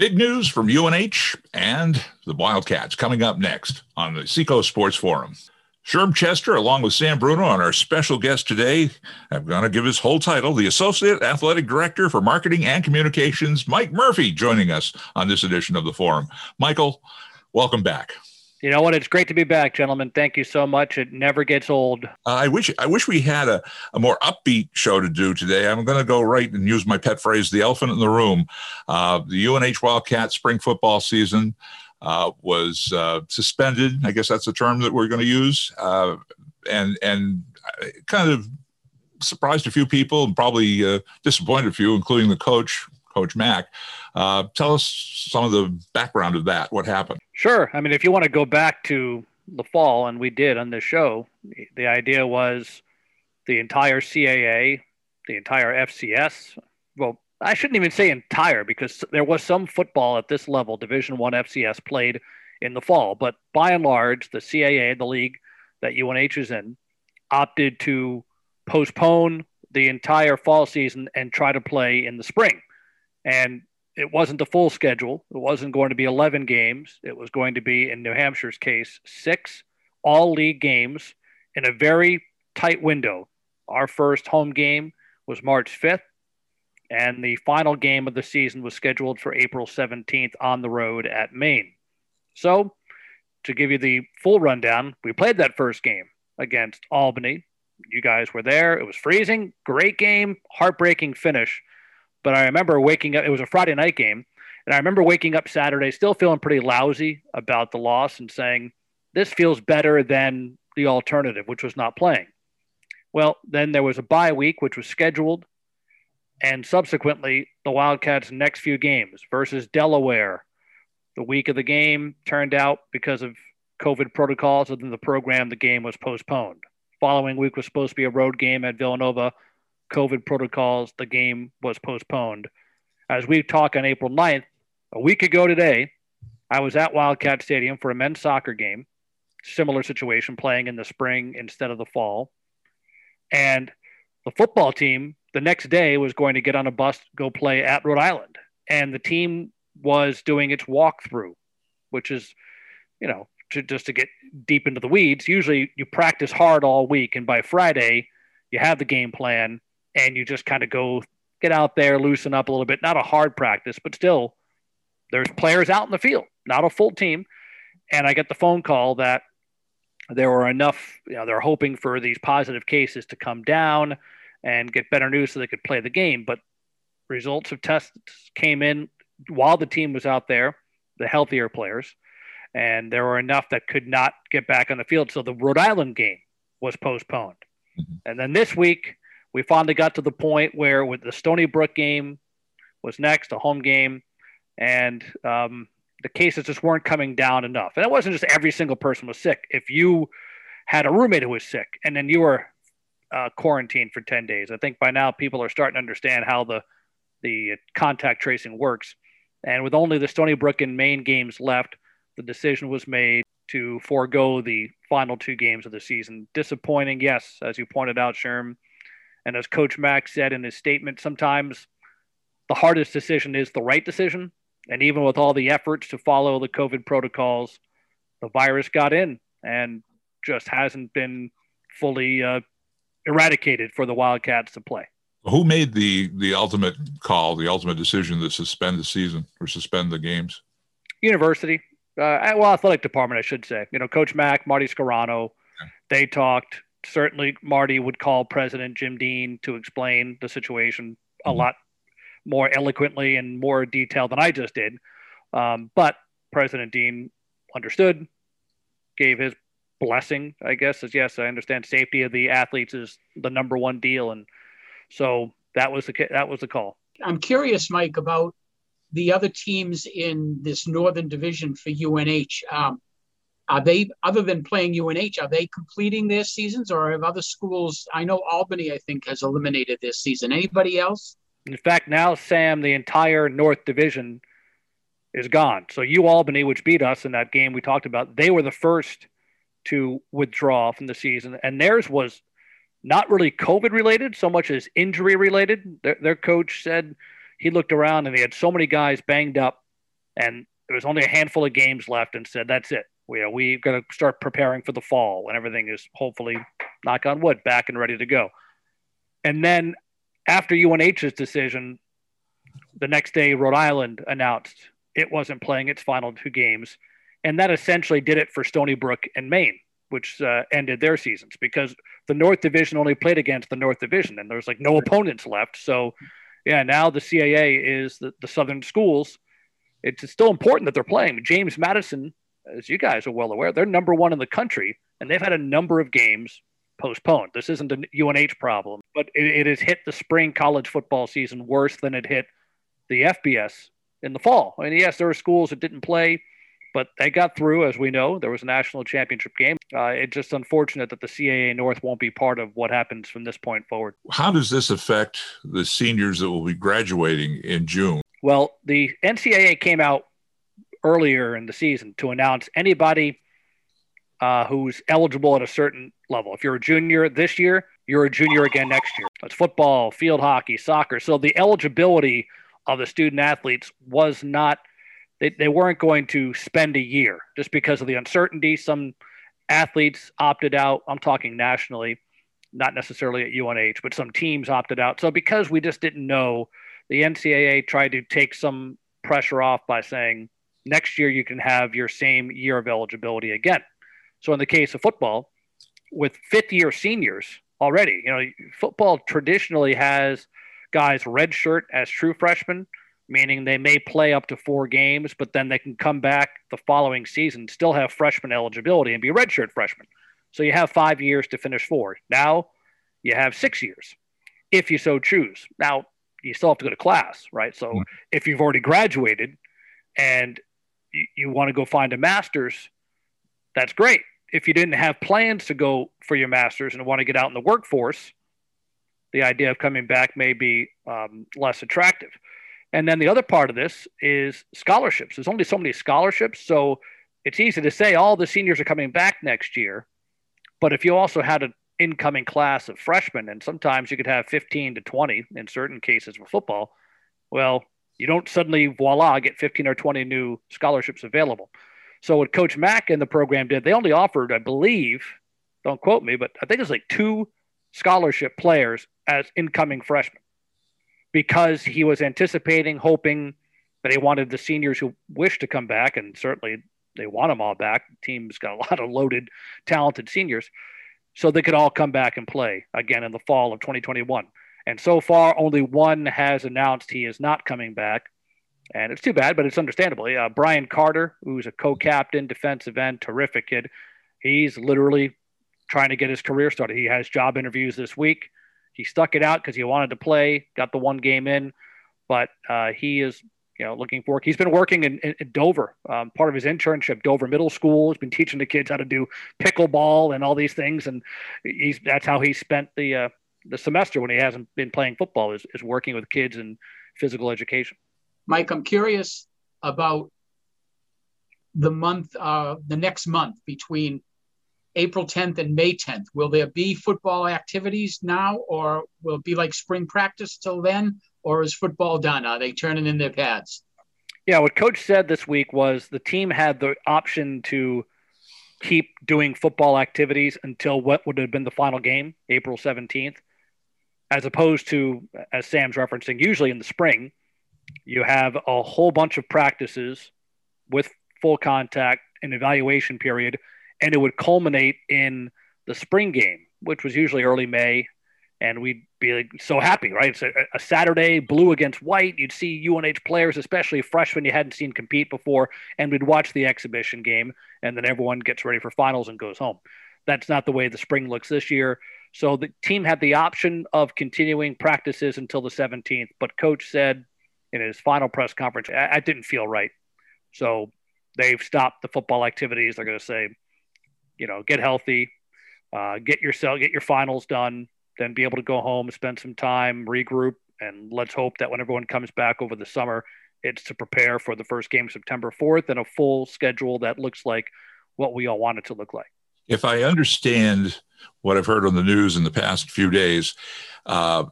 Big news from UNH and the Wildcats coming up next on the Seacoast Sports Forum. Sherm Chester, along with Sam Bruno, and our special guest today, I'm going to give his whole title, the Associate Athletic Director for Marketing and Communications, Mike Murphy, joining us on this edition of the Forum. Michael, welcome back. You know what? It's great to be back, gentlemen. Thank you so much. It never gets old. Uh, I wish I wish we had a, a more upbeat show to do today. I'm going to go right and use my pet phrase, the elephant in the room. Uh, the UNH Wildcat spring football season uh, was uh, suspended. I guess that's the term that we're going to use, uh, and and kind of surprised a few people and probably uh, disappointed a few, including the coach, Coach Mack. Tell us some of the background of that. What happened? Sure. I mean, if you want to go back to the fall, and we did on this show, the idea was the entire CAA, the entire FCS. Well, I shouldn't even say entire because there was some football at this level, Division One FCS played in the fall, but by and large, the CAA, the league that UNH is in, opted to postpone the entire fall season and try to play in the spring. And it wasn't the full schedule. It wasn't going to be 11 games. It was going to be, in New Hampshire's case, six all league games in a very tight window. Our first home game was March 5th, and the final game of the season was scheduled for April 17th on the road at Maine. So, to give you the full rundown, we played that first game against Albany. You guys were there. It was freezing. Great game, heartbreaking finish but I remember waking up, it was a Friday night game. And I remember waking up Saturday still feeling pretty lousy about the loss and saying, this feels better than the alternative, which was not playing. Well, then there was a bye week, which was scheduled. And subsequently, the Wildcats' next few games versus Delaware. The week of the game turned out because of COVID protocols within the program, the game was postponed. Following week was supposed to be a road game at Villanova. COVID protocols, the game was postponed. As we talk on April 9th, a week ago today, I was at Wildcat Stadium for a men's soccer game, similar situation, playing in the spring instead of the fall. And the football team the next day was going to get on a bus, go play at Rhode Island. And the team was doing its walkthrough, which is, you know, to, just to get deep into the weeds. Usually you practice hard all week, and by Friday, you have the game plan and you just kind of go get out there, loosen up a little bit. Not a hard practice, but still, there's players out in the field, not a full team. And I get the phone call that there were enough, you know, they're hoping for these positive cases to come down and get better news so they could play the game. But results of tests came in while the team was out there, the healthier players, and there were enough that could not get back on the field. So the Rhode Island game was postponed. Mm-hmm. And then this week, we finally got to the point where with the Stony Brook game was next, a home game, and um, the cases just weren't coming down enough. And it wasn't just every single person was sick. If you had a roommate who was sick and then you were uh, quarantined for 10 days, I think by now people are starting to understand how the, the contact tracing works. And with only the Stony Brook and Maine games left, the decision was made to forego the final two games of the season. Disappointing, yes, as you pointed out, Sherm and as Coach Mack said in his statement, sometimes the hardest decision is the right decision. And even with all the efforts to follow the COVID protocols, the virus got in and just hasn't been fully uh, eradicated for the Wildcats to play. Who made the the ultimate call, the ultimate decision to suspend the season or suspend the games? University, uh, well, athletic department, I should say. You know, Coach Mack, Marty Scarano, they talked certainly Marty would call President Jim Dean to explain the situation a mm-hmm. lot more eloquently and more detail than I just did. Um, but President Dean understood, gave his blessing, I guess, as yes, I understand safety of the athletes is the number one deal, and so that was the that was the call. I'm curious, Mike, about the other teams in this Northern Division for UNH. Um, are they, other than playing UNH, are they completing their seasons or have other schools? I know Albany, I think, has eliminated this season. Anybody else? In fact, now, Sam, the entire North Division is gone. So, U Albany, which beat us in that game we talked about, they were the first to withdraw from the season. And theirs was not really COVID related so much as injury related. Their, their coach said he looked around and they had so many guys banged up and there was only a handful of games left, and said that's it. We are we going to start preparing for the fall when everything is hopefully, knock on wood, back and ready to go. And then after UNH's decision, the next day Rhode Island announced it wasn't playing its final two games, and that essentially did it for Stony Brook and Maine, which uh, ended their seasons because the North Division only played against the North Division, and there's like no opponents left. So, yeah, now the CAA is the, the Southern schools. It's still important that they're playing. James Madison, as you guys are well aware, they're number one in the country, and they've had a number of games postponed. This isn't a UNH problem, but it, it has hit the spring college football season worse than it hit the FBS in the fall. I mean, yes, there were schools that didn't play, but they got through, as we know. There was a national championship game. Uh, it's just unfortunate that the CAA North won't be part of what happens from this point forward. How does this affect the seniors that will be graduating in June? Well, the NCAA came out earlier in the season to announce anybody uh, who's eligible at a certain level. If you're a junior this year, you're a junior again next year. That's football, field hockey, soccer. So the eligibility of the student athletes was not they, they weren't going to spend a year just because of the uncertainty. Some athletes opted out. I'm talking nationally, not necessarily at UNH, but some teams opted out. So because we just didn't know, the NCAA tried to take some pressure off by saying next year you can have your same year of eligibility again. So in the case of football, with fifth year seniors already, you know, football traditionally has guys redshirt as true freshmen, meaning they may play up to four games, but then they can come back the following season, still have freshman eligibility and be redshirt freshmen. So you have five years to finish four. Now you have six years if you so choose. Now you still have to go to class, right? So mm-hmm. if you've already graduated and you, you want to go find a master's, that's great. If you didn't have plans to go for your master's and want to get out in the workforce, the idea of coming back may be um, less attractive. And then the other part of this is scholarships. There's only so many scholarships. So it's easy to say all the seniors are coming back next year. But if you also had an incoming class of freshmen, and sometimes you could have 15 to 20 in certain cases for football, well, you don't suddenly, voila, get 15 or 20 new scholarships available. So what Coach Mack and the program did, they only offered, I believe, don't quote me, but I think it's like two scholarship players as incoming freshmen because he was anticipating, hoping that he wanted the seniors who wish to come back, and certainly they want them all back. The team's got a lot of loaded, talented seniors, so they could all come back and play again in the fall of 2021. And so far, only one has announced he is not coming back. And it's too bad, but it's understandable. Uh, Brian Carter, who's a co captain, defensive end, terrific kid, he's literally trying to get his career started. He has job interviews this week. He stuck it out because he wanted to play, got the one game in, but uh, he is you know looking for. He's been working in, in, in Dover, um, part of his internship, Dover Middle School. He's been teaching the kids how to do pickleball and all these things, and he's that's how he spent the uh, the semester when he hasn't been playing football is, is working with kids in physical education. Mike, I'm curious about the month, uh, the next month between April 10th and May 10th. Will there be football activities now, or will it be like spring practice till then, or is football done? Are they turning in their pads? Yeah, what coach said this week was the team had the option to keep doing football activities until what would have been the final game, April 17th, as opposed to, as Sam's referencing, usually in the spring, you have a whole bunch of practices with full contact and evaluation period and it would culminate in the spring game, which was usually early May, and we'd be like, so happy, right? It's a, a, Saturday, blue against white. You'd see UNH players, especially freshmen you hadn't seen compete before, and we'd watch the exhibition game, and then everyone gets ready for finals and goes home. That's not the way the spring looks this year. So the team had the option of continuing practices until the 17th, but coach said in his final press conference, I, I didn't feel right. So they've stopped the football activities. They're going to say, you know, get healthy, uh, get yourself, get your finals done, then be able to go home, spend some time, regroup, and let's hope that when everyone comes back over the summer, it's to prepare for the first game September 4th and a full schedule that looks like what we all want it to look like. If I understand what I've heard on the news in the past few days, uh,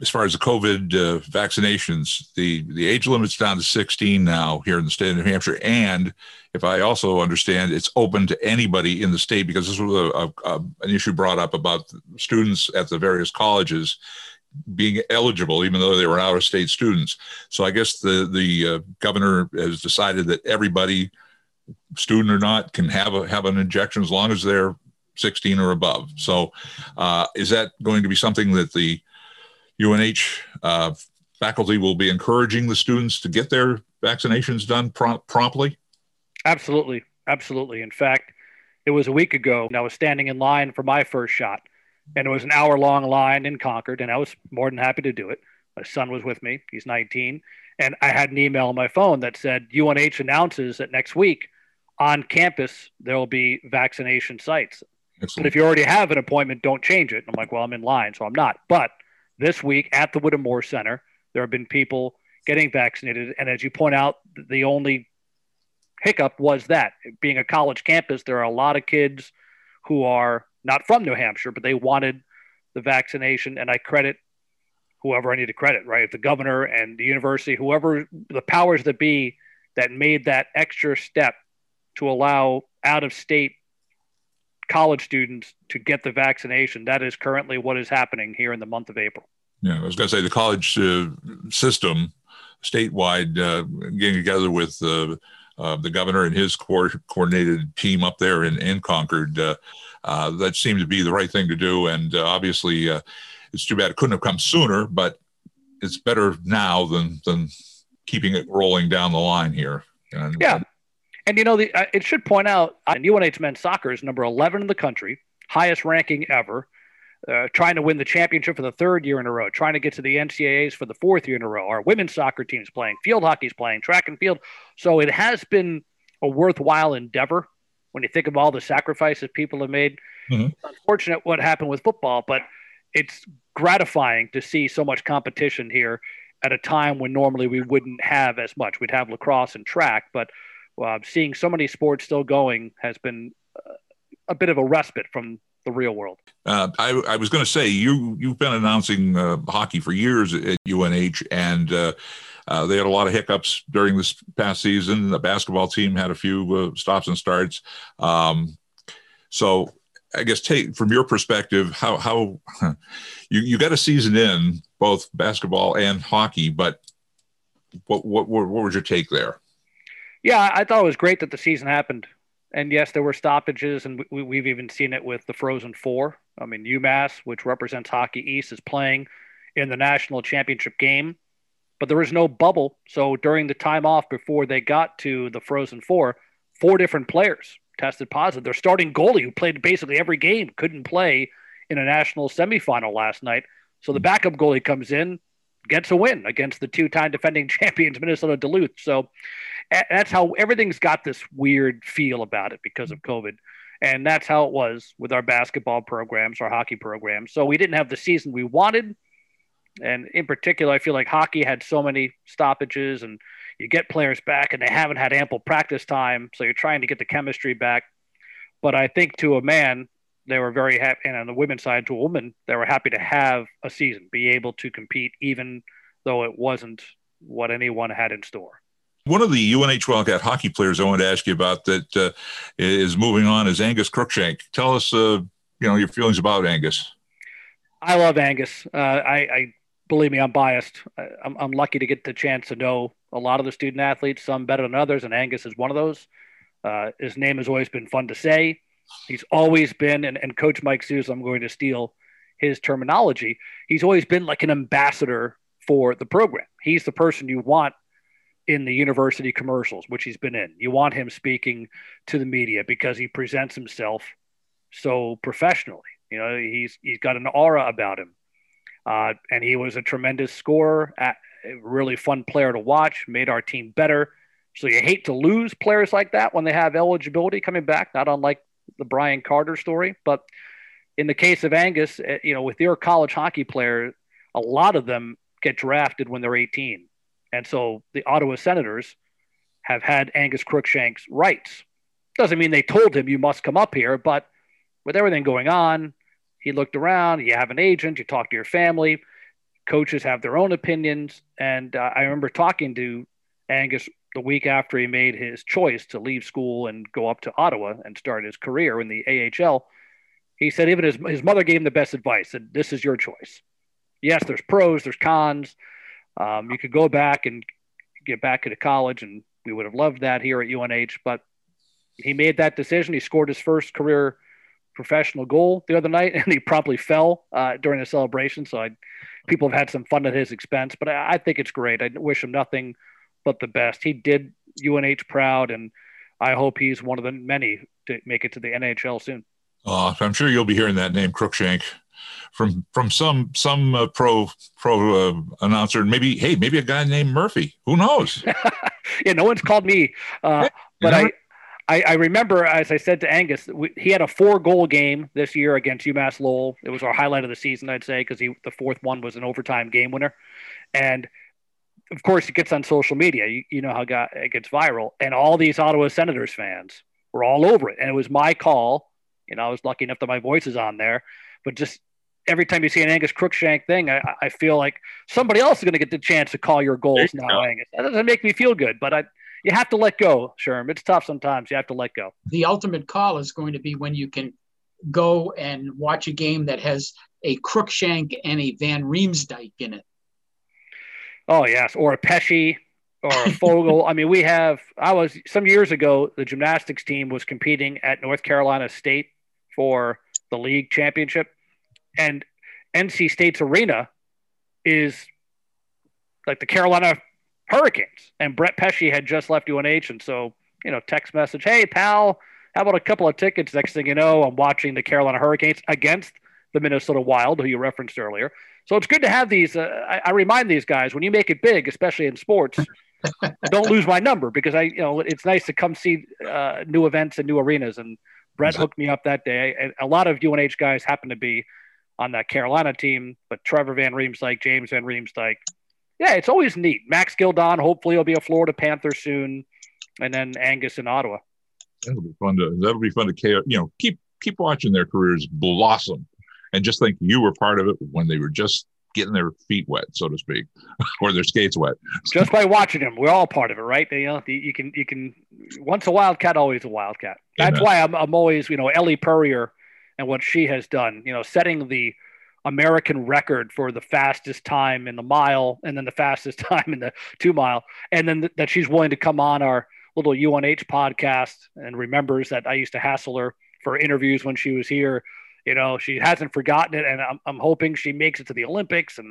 as far as the COVID uh, vaccinations, the the age limit's down to 16 now here in the state of New Hampshire, and if I also understand, it's open to anybody in the state because this was a, a, an issue brought up about students at the various colleges being eligible, even though they were out of state students. So I guess the the uh, governor has decided that everybody, student or not, can have a have an injection as long as they're 16 or above. So uh, is that going to be something that the UNH uh, faculty will be encouraging the students to get their vaccinations done promptly? Absolutely. Absolutely. In fact, it was a week ago, and I was standing in line for my first shot, and it was an hour long line in Concord, and I was more than happy to do it. My son was with me, he's 19, and I had an email on my phone that said UNH announces that next week on campus there will be vaccination sites. Excellent. But if you already have an appointment, don't change it. I'm like, well, I'm in line, so I'm not. But this week at the Whittemore Center. There have been people getting vaccinated. And as you point out, the only hiccup was that being a college campus, there are a lot of kids who are not from New Hampshire, but they wanted the vaccination. And I credit whoever I need to credit, right? The governor and the university, whoever the powers that be that made that extra step to allow out of state college students to get the vaccination. That is currently what is happening here in the month of April. Yeah, I was going to say the college uh, system statewide uh, getting together with uh, uh the governor and his co- coordinated team up there in, in Concord. Uh, uh, that seemed to be the right thing to do. And obviously, it's too bad it couldn't have come sooner, but it's better now than, than keeping it rolling down the line here. And, yeah. And you know, the, uh, it should point out, uh, UNH men's soccer is number 11 in the country, highest ranking ever. Uh, trying to win the championship for the third year in a row, trying to get to the NCAAs for the fourth year in a row. Our women's soccer team's playing, field hockey's playing, track and field. So it has been a worthwhile endeavor when you think of all the sacrifices people have made. Mm-hmm. unfortunate what happened with football, but it's gratifying to see so much competition here at a time when normally we wouldn't have as much. We'd have lacrosse and track, but uh, seeing so many sports still going has been uh, a bit of a respite from the real world. Uh, I, I, was going to say you you've been announcing uh, hockey for years at UNH, and uh, uh, they had a lot of hiccups during this past season. The basketball team had a few stops and starts. Um, so I guess take from your perspective, how how you you got a season in both basketball and hockey, but what what what was your take there? Yeah, I thought it was great that the season happened. And yes, there were stoppages, and we, have even seen it with the Frozen Four. I mean, UMass, which represents Hockey East, is playing in the national championship game, but there was no bubble. So during the time off before they got to the Frozen Four, four different players tested positive. Their starting goalie, who played basically every game, couldn't play in a national semifinal last night. So the backup goalie comes in, gets a win against the two-time defending champions Minnesota Duluth. So that's how everything's got this weird feel about it because of COVID. And that's how it was with our basketball programs, our hockey programs. So we didn't have the season we wanted. And in particular, I feel like hockey had so many stoppages and you get players back and they haven't had ample practice time. So you're trying to get the chemistry back. But I think to a man, they were very happy. And on the women's side, to a woman, they were happy to have a season, be able to compete, even though it wasn't what anyone had in store. One of the UNH Wildcat hockey players I wanted to ask you about that uh, is moving on is Angus Crookshank. Tell us, uh, you know, your feelings about Angus. I love Angus. Uh, I, I, believe me, I'm biased. I, I'm, I'm lucky to get the chance to know a lot of the student athletes, some better than others, and Angus is one of those. Uh, his name has always been fun to say. He's always been, and, and Coach Mike Souza, I'm going to steal his terminology. He's always been like an ambassador for the program. He's the person you want in the university commercials, which he's been in. You want him speaking to the media because he presents himself so professionally. You know, he's he's got an aura about him, uh, and he was a tremendous scorer, a really fun player to watch. Made our team better. So you hate to lose players like that when they have eligibility coming back. Not unlike the Brian Carter story, but in the case of Angus, eh, you know, with your college hockey player, a lot of them get drafted when they're 18 and so the Ottawa Senators have had Angus Crookshank's rights. Doesn't mean they told him you must come up here, but with everything going on, he looked around. You have an agent, you talk to your family. coaches have their own opinions. And uh, I remember talking to Angus the week after he made his choice to leave school and go up to Ottawa and start his career in the AHL. He said even his, his mother gave him the best advice that this is your choice. Yes, there's pros, there's cons. Um, you could go back and get back into college, and we would have loved that here at UNH. But he made that decision. He scored his first career professional goal the other night, and he promptly fell uh, during the celebration. So I, people have had some fun at his expense, but I, I think it's great. I wish him nothing but the best. He did UNH proud, and I hope he's one of the many to make it to the NHL soon. Uh, I'm sure you'll be hearing that name, Crookshank, from from some some uh, pro pro uh, announcer. Maybe hey, maybe a guy named Murphy. Who knows? yeah, no one's called me, uh, but I, I, I remember as I said to Angus, we, he had a four goal game this year against UMass Lowell. It was our highlight of the season, I'd say, because he the fourth one was an overtime game winner, and of course, it gets on social media. You, you know how it gets viral, and all these Ottawa Senators fans were all over it. And it was my call. You know, I was lucky enough that my voice is on there, but just every time you see an Angus Crookshank thing, I, I feel like somebody else is going to get the chance to call your goals now, go. Angus. That doesn't make me feel good, but I, you have to let go, Sherm. It's tough sometimes. You have to let go. The ultimate call is going to be when you can go and watch a game that has a Crookshank and a Van Riemsdyk in it. Oh yes, or a Pesce or a Foegele. I mean, we have. I was some years ago. The gymnastics team was competing at North Carolina State for the league championship, and NC State's arena is like the Carolina Hurricanes. And Brett Pesce had just left UNH, and so you know, text message, "Hey pal, how about a couple of tickets?" Next thing you know, I'm watching the Carolina Hurricanes against the Minnesota Wild, who you referenced earlier. So it's good to have these. Uh, I, I, remind these guys when you make it big, especially in sports, don't lose my number because I, you know, it's nice to come see uh, new events and new arenas. And Brett hooked me up that day. And a lot of UNH guys happen to be on that Carolina team, but Trevor Van Riemsdyk, James Van Riemsdyk. Yeah, it's always neat. Max Gildon, hopefully, will be a Florida Panther soon, and then Angus in Ottawa. That'll be fun to. That'll be fun to you know keep keep watching their careers blossom and just think you were part of it when they were just getting their feet wet, so to speak, or their skates wet. Just by watching them, we're all part of it, right? You know, you can you can once a wildcat, always a wildcat. That's Amen. why I'm I'm always you know Ellie Purrier and what she has done. You know, setting the American record for the fastest time in the mile, and then the fastest time in the two mile, and then th- that she's willing to come on our little UNH podcast and remembers that I used to hassle her for interviews when she was here you know, she hasn't forgotten it, and I'm, I'm hoping she makes it to the Olympics. And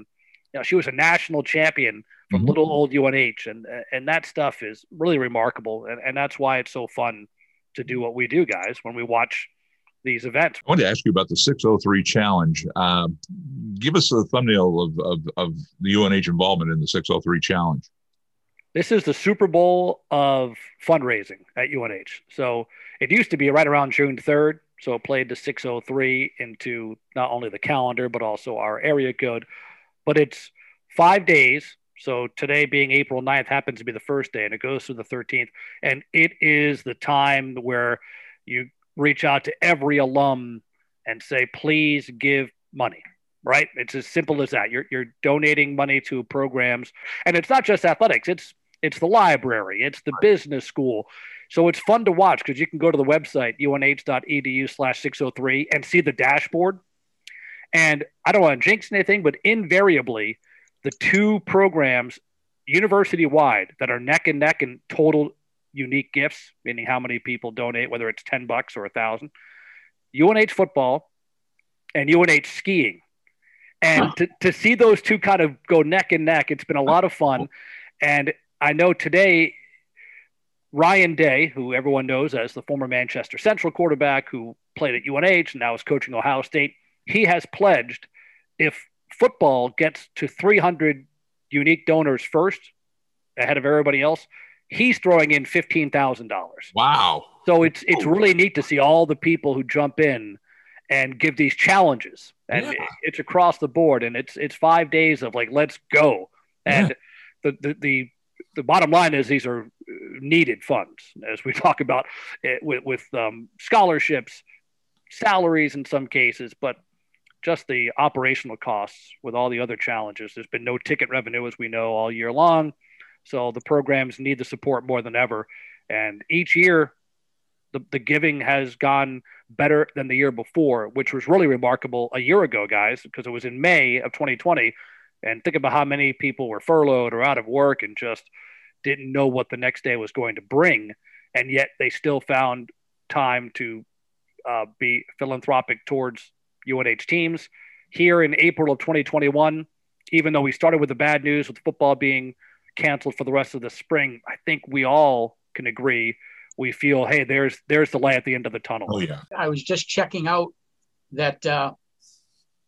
you know, she was a national champion from mm-hmm. little old UNH, and and that stuff is really remarkable, and, and that's why it's so fun to do what we do, guys, when we watch these events. I want to ask you about the 603 challenge. Uh, give us a thumbnail of, of, of the UNH involvement in the 603 challenge. This is the Super Bowl of fundraising at UNH. So it used to be right around June 3rd. So it played the 603 into not only the calendar, but also our area code. But it's five days. So today being April 9th happens to be the first day and it goes through the 13th. And it is the time where you reach out to every alum and say, please give money right? It's as simple as that. You're, you're donating money to programs, and it's not just athletics. It's it's the library, it's the business school, so it's fun to watch because you can go to the website, unh.edu slash 603, and see the dashboard. And I don't want to jinx anything, but invariably, the two programs university wide that are neck and neck in total unique gifts, meaning how many people donate, whether it's 10 bucks or a thousand, UNH football and UNH skiing. And to, to see those two kind of go neck and neck, it's been a lot of fun. And I know today Ryan Day, who everyone knows as the former Manchester Central quarterback who played at UNH and now is coaching Ohio State, he has pledged if football gets to 300 unique donors first ahead of everybody else, he's throwing in $15,000. Wow. So it's it's really neat to see all the people who jump in and give these challenges. And yeah. it's across the board and it's it's 5 days of like let's go. And yeah. the, the the the bottom line is these are needed funds, as we talk about it, with, with um, scholarships, salaries in some cases. But just the operational costs with all the other challenges. There's been no ticket revenue, as we know, all year long. So the programs need the support more than ever. And each year, the, the giving has gone better than the year before, which was really remarkable a year ago, guys, because it was in May of 2020. And think about how many people were furloughed or out of work and just didn't know what the next day was going to bring. And yet they still found time to uh, be philanthropic towards UNH teams. Here in April of 2021, even though we started with the bad news with football being canceled for the rest of the spring, I think we all can agree we feel, hey, there's there's the light at the end of the tunnel. Oh yeah. I was just checking out that uh,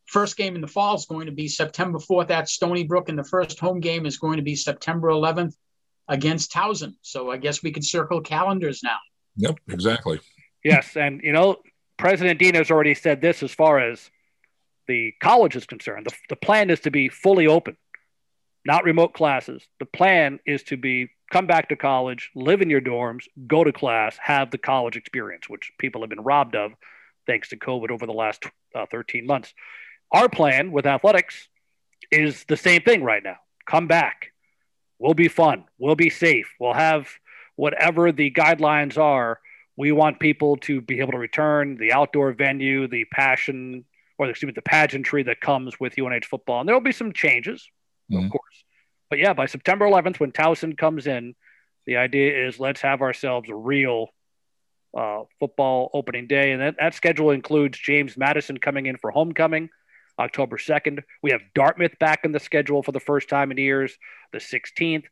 first game in the fall is going to be September 4th at Stony Brook, and the first home game is going to be September 11th against Towson. So I guess we could circle calendars now. Yep, exactly. Yes, and you know, President Dean has already said this as far as the college is concerned. The, the plan is to be fully open, not remote classes. The plan is to be come back to college, live in your dorms, go to class, have the college experience, which people have been robbed of thanks to COVID over the last uh, 13 months. Our plan with athletics is the same thing right now. Come back. We'll be fun. We'll be safe. We'll have whatever the guidelines are. We want people to be able to return the outdoor venue, the passion, or excuse me, the pageantry that comes with UNH football. And there will be some changes, mm-hmm. of course. But yeah, by September 11th, when Towson comes in, the idea is let's have ourselves a real uh, football opening day. And that, that schedule includes James Madison coming in for homecoming October 2nd. We have Dartmouth back in the schedule for the first time in years, the 16th.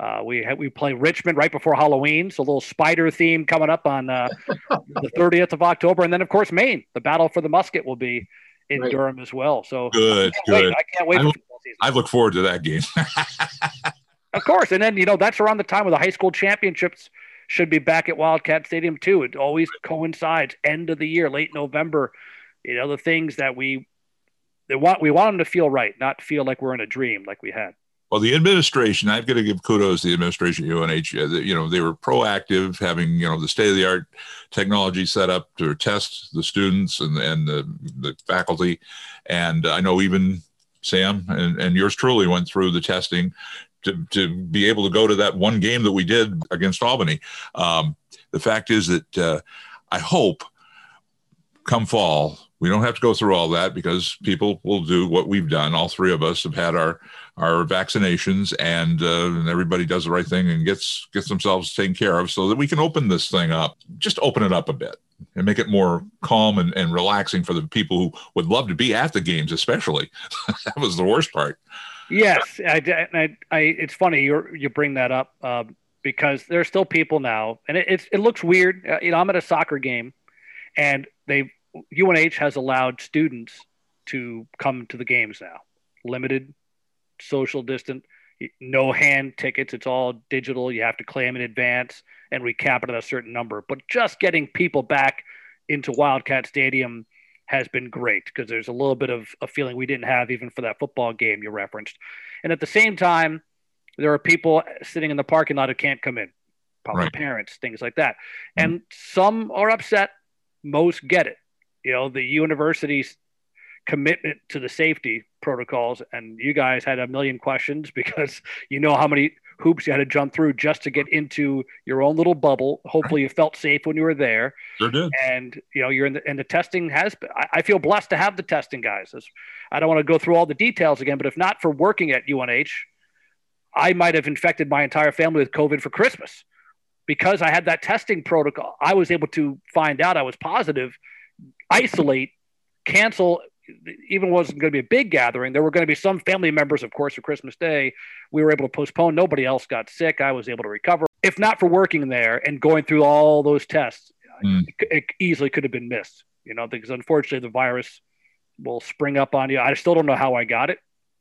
Uh, we we play Richmond right before Halloween, so a little spider theme coming up on uh, the 30th of October, and then of course Maine. The battle for the musket will be in right. Durham as well. So good, I good. Wait. I can't wait. I look, I look forward to that game. of course, and then you know that's around the time where the high school championships should be back at Wildcat Stadium too. It always coincides end of the year, late November. You know the things that we they want we want them to feel right, not feel like we're in a dream like we had. Well, the administration, I've got to give kudos to the administration at UNH. You know, they were proactive, having you know the state of the art technology set up to test the students and and the, the faculty, and I know even Sam and, and yours truly went through the testing to, to be able to go to that one game that we did against Albany. Um, the fact is that uh, I hope come fall we don't have to go through all that because people will do what we've done. All three of us have had our our vaccinations, and, uh, and everybody does the right thing and gets gets themselves taken care of, so that we can open this thing up. Just open it up a bit and make it more calm and, and relaxing for the people who would love to be at the games, especially. that was the worst part. Yes, I, I, I it's funny you you bring that up uh, because there are still people now, and it, it looks weird. Uh, you know, I'm at a soccer game, and they UNH has allowed students to come to the games now, limited, social distant, no hand tickets. It's all digital. You have to claim in advance and recap it at a certain number. But just getting people back into Wildcat Stadium has been great because there's a little bit of a feeling we didn't have even for that football game you referenced. And at the same time, there are people sitting in the parking lot who can't come in, probably right. parents, things like that. Mm-hmm. And some are upset. Most get it you know the university's commitment to the safety protocols and you guys had a million questions because you know how many hoops you had to jump through just to get into your own little bubble. Hopefully you felt safe when you were there. Sure did. and you know you're in the and the testing has been, I, I feel blessed to have the testing guys. I don't want to go through all the details again but if not for working at unh i might have infected my entire family with covid for christmas. Because i had that testing protocol i was able to find out i was positive isolate, cancel. Even wasn't going to be a big gathering. There were going to be some family members, of course, for Christmas Day. We were able to postpone. Nobody else got sick. I was able to recover. If not for working there and going through all those tests, mm. it, it easily could have been missed. You know, because unfortunately the virus will spring up on you. I still don't know how I got it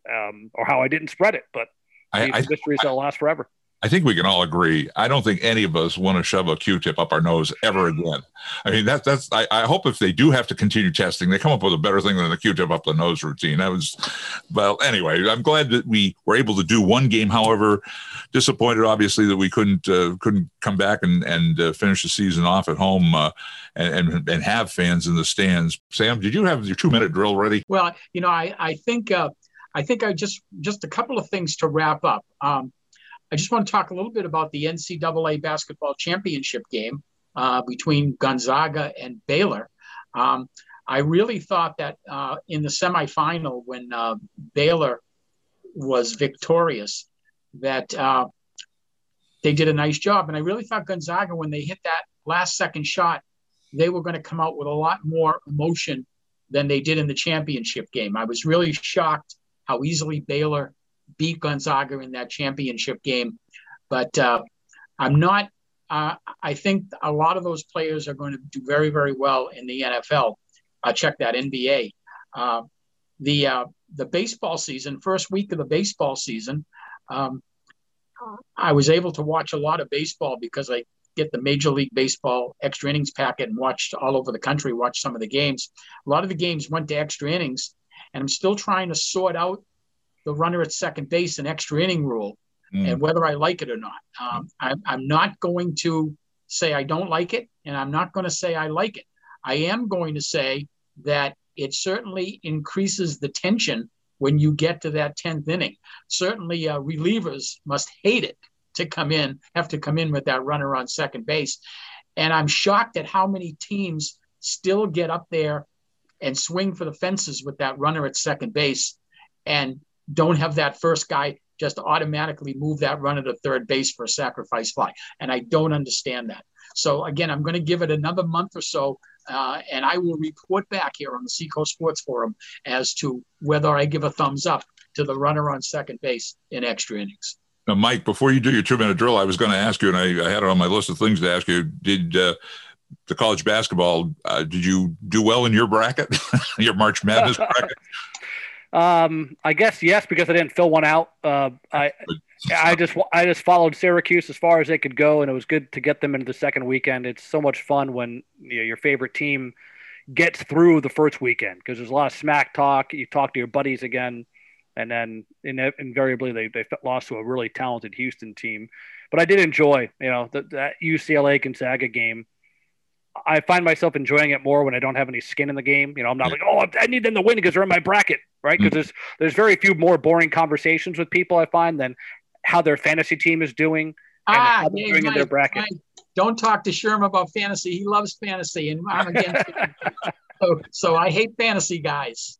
um, or how I didn't spread it, but I, I, mysteries that last forever. I think we can all agree. I don't think any of us want to shove a Q-tip up our nose ever again. I mean, that, that's. I, I hope if they do have to continue testing, they come up with a better thing than the Q-tip up the nose routine. That was, well, anyway. I'm glad that we were able to do one game. However, disappointed obviously that we couldn't uh, couldn't come back and and uh, finish the season off at home uh, and, and, and have fans in the stands. Sam, did you have your two minute drill ready? Well, you know, I I think uh, I think I just just a couple of things to wrap up. Um, I just want to talk a little bit about the NCAA basketball championship game uh, between Gonzaga and Baylor. Um, I really thought that uh, in the semifinal, when uh, Baylor was victorious, that uh, they did a nice job. And I really thought Gonzaga, when they hit that last second shot, they were going to come out with a lot more emotion than they did in the championship game. I was really shocked how easily Baylor beat Gonzaga in that championship game. But uh, I'm not. Uh, I think a lot of those players are going to do very, very well in the NFL. I check that NBA. Uh, the uh, the baseball season, first week of the baseball season, um, I was able to watch a lot of baseball because I get the Major League Baseball extra innings packet and watched all over the country, watch some of the games. A lot of the games went to extra innings, and I'm still trying to sort out the runner at second base and extra inning rule mm. and whether I like it or not. Um, I'm, I'm not going to say I don't like it, and I'm not going to say I like it. I am going to say that it certainly increases the tension when you get to that 10th inning. Certainly, uh, relievers must hate it to come in, have to come in with that runner on second base. And I'm shocked at how many teams still get up there and swing for the fences with that runner at second base and don't have that first guy just automatically move that runner to third base for a sacrifice fly. And I don't understand that. So again, I'm going to give it another month or so, uh, and I will report back here on the Seacoast Sports Forum as to whether I give a thumbs up to the runner on second base in extra innings. Now, Mike, before you do your two-minute drill, I was going to ask you, and I, I, had it on my list of things to ask you. Did uh, the college basketball? Uh, did you do well in your bracket, your March Madness bracket? Um, I guess yes, because I didn't fill one out. Uh, I I just I just followed Syracuse as far as they could go, and it was good to get them into the second weekend. It's so much fun when you know, your favorite team gets through the first weekend because there's a lot of smack talk. You talk to your buddies again, and then in, invariably they they lost to a really talented Houston team. But I did enjoy you know the, that UCLA Gonzaga game. I find myself enjoying it more when I don't have any skin in the game. You know, I'm not like, oh, I need them to win because they're in my bracket right? Because mm-hmm. there's there's very few more boring conversations with people I find than how their fantasy team is doing and ah, how they're doing in their bracket. Don't talk to Sherm about fantasy. He loves fantasy, and I'm against it. So, so I hate fantasy guys.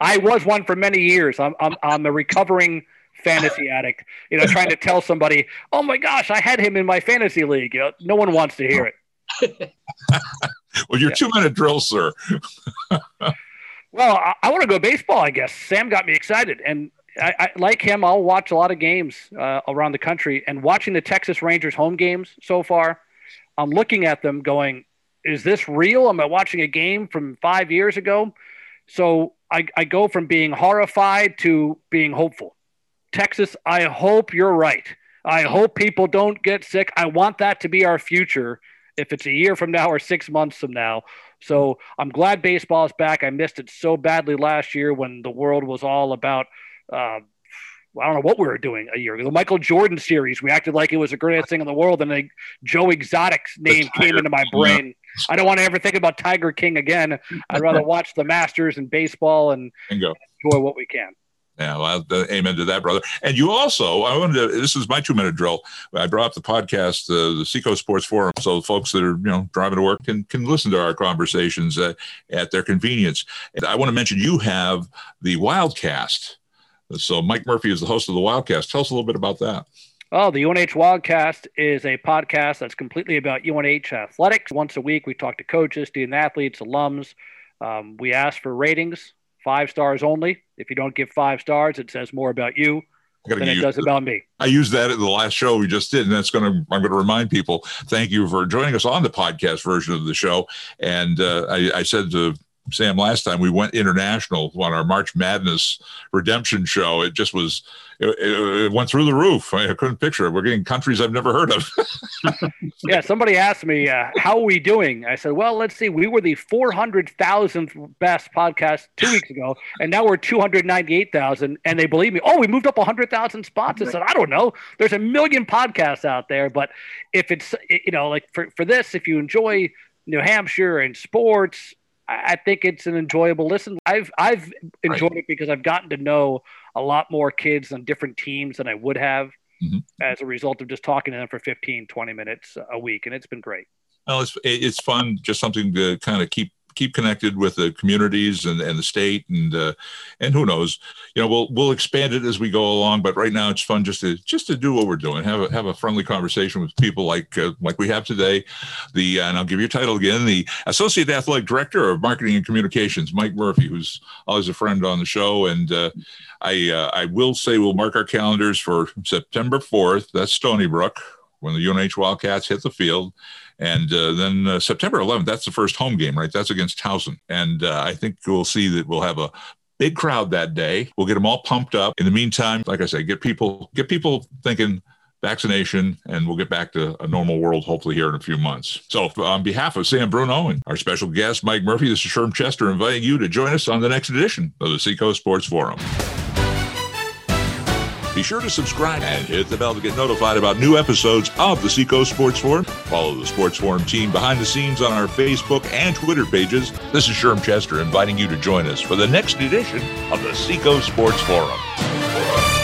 I was one for many years. I'm I'm, I'm the recovering fantasy addict. You know, trying to tell somebody, "Oh my gosh, I had him in my fantasy league." You know, no one wants to hear it. well, your yeah. two minute drill, sir. Well, I, I want to go baseball. I guess Sam got me excited, and I, I, like him. I'll watch a lot of games uh, around the country, and watching the Texas Rangers home games so far, I'm looking at them going, "Is this real? Am I watching a game from five years ago?" So I, I go from being horrified to being hopeful. Texas, I hope you're right. I hope people don't get sick. I want that to be our future. If it's a year from now or six months from now, so I'm glad baseball is back. I missed it so badly last year when the world was all about. Uh, I don't know what we were doing a year ago. The Michael Jordan series, we acted like it was the greatest thing in the world, and then Joe Exotic's name came into my brain. I don't want to ever think about Tiger King again. I'd rather watch the Masters and baseball and Bingo. enjoy what we can. Yeah, well, amen to that, brother. And you also, I wanted to, this is my two minute drill. I brought up the podcast, uh, the Seacoast Sports Forum, so folks that are, you know, driving to work can, can listen to our conversations uh, at their convenience. And I want to mention you have the Wildcast. So Mike Murphy is the host of the Wildcast. Tell us a little bit about that. Oh, the UNH Wildcast is a podcast that's completely about UNH athletics. Once a week, we talk to coaches, student athletes, alums. Um, we ask for ratings five stars only. If you don't give five stars, it says more about you than it does about me. I used that at the last show we just did, and that's going to I'm going to remind people. Thank you for joining us on the podcast version of the show. And uh, I, I, said to Sam last time we went international on our March Madness redemption show. It just was it, it, went through the roof. I couldn't picture it. We're getting countries I've never heard of. yeah, somebody asked me, uh, "How are we doing?" I said, "Well, let's see. We were the 400,000th best podcast two weeks ago, and now we're 298,000." And they believe me. Oh, we moved up 100,000 spots. I said, "I don't know. There's a million podcasts out there, but if it's you know like for for this, if you enjoy New Hampshire and sports." I think it's an enjoyable listen. I've I've enjoyed right. it because I've gotten to know a lot more kids on different teams than I would have mm-hmm. as a result of just talking to them for 15, 20 minutes a week. And it's been great. Well, it's, it's fun, just something to kind of keep keep connected with the communities and, and the state and uh, and who knows you know we'll we'll expand it as we go along but right now it's fun just to just to do what we're doing have a have a friendly conversation with people like uh, like we have today. The uh, and I'll give you a title again the associate athletic director of marketing and communications Mike Murphy who's always a friend on the show. And uh, I uh, I will say we'll mark our calendars for September 4th that's Stony Brook when the UNH Wildcats hit the field and uh, then uh, September 11th, that's the first home game, right? That's against Towson. And uh, I think we'll see that we'll have a big crowd that day. We'll get them all pumped up. In the meantime, like I say, get people get people thinking vaccination, and we'll get back to a normal world hopefully here in a few months. So, on behalf of Sam Bruno and our special guest, Mike Murphy, this is Sherm Chester inviting you to join us on the next edition of the Seacoast Sports Forum. Be sure to subscribe and hit the bell to get notified about new episodes of the Seacoast Sports Forum. Follow the Sports Forum team behind the scenes on our Facebook and Twitter pages. This is Sherm Chester inviting you to join us for the next edition of the Seacoast Sports Forum.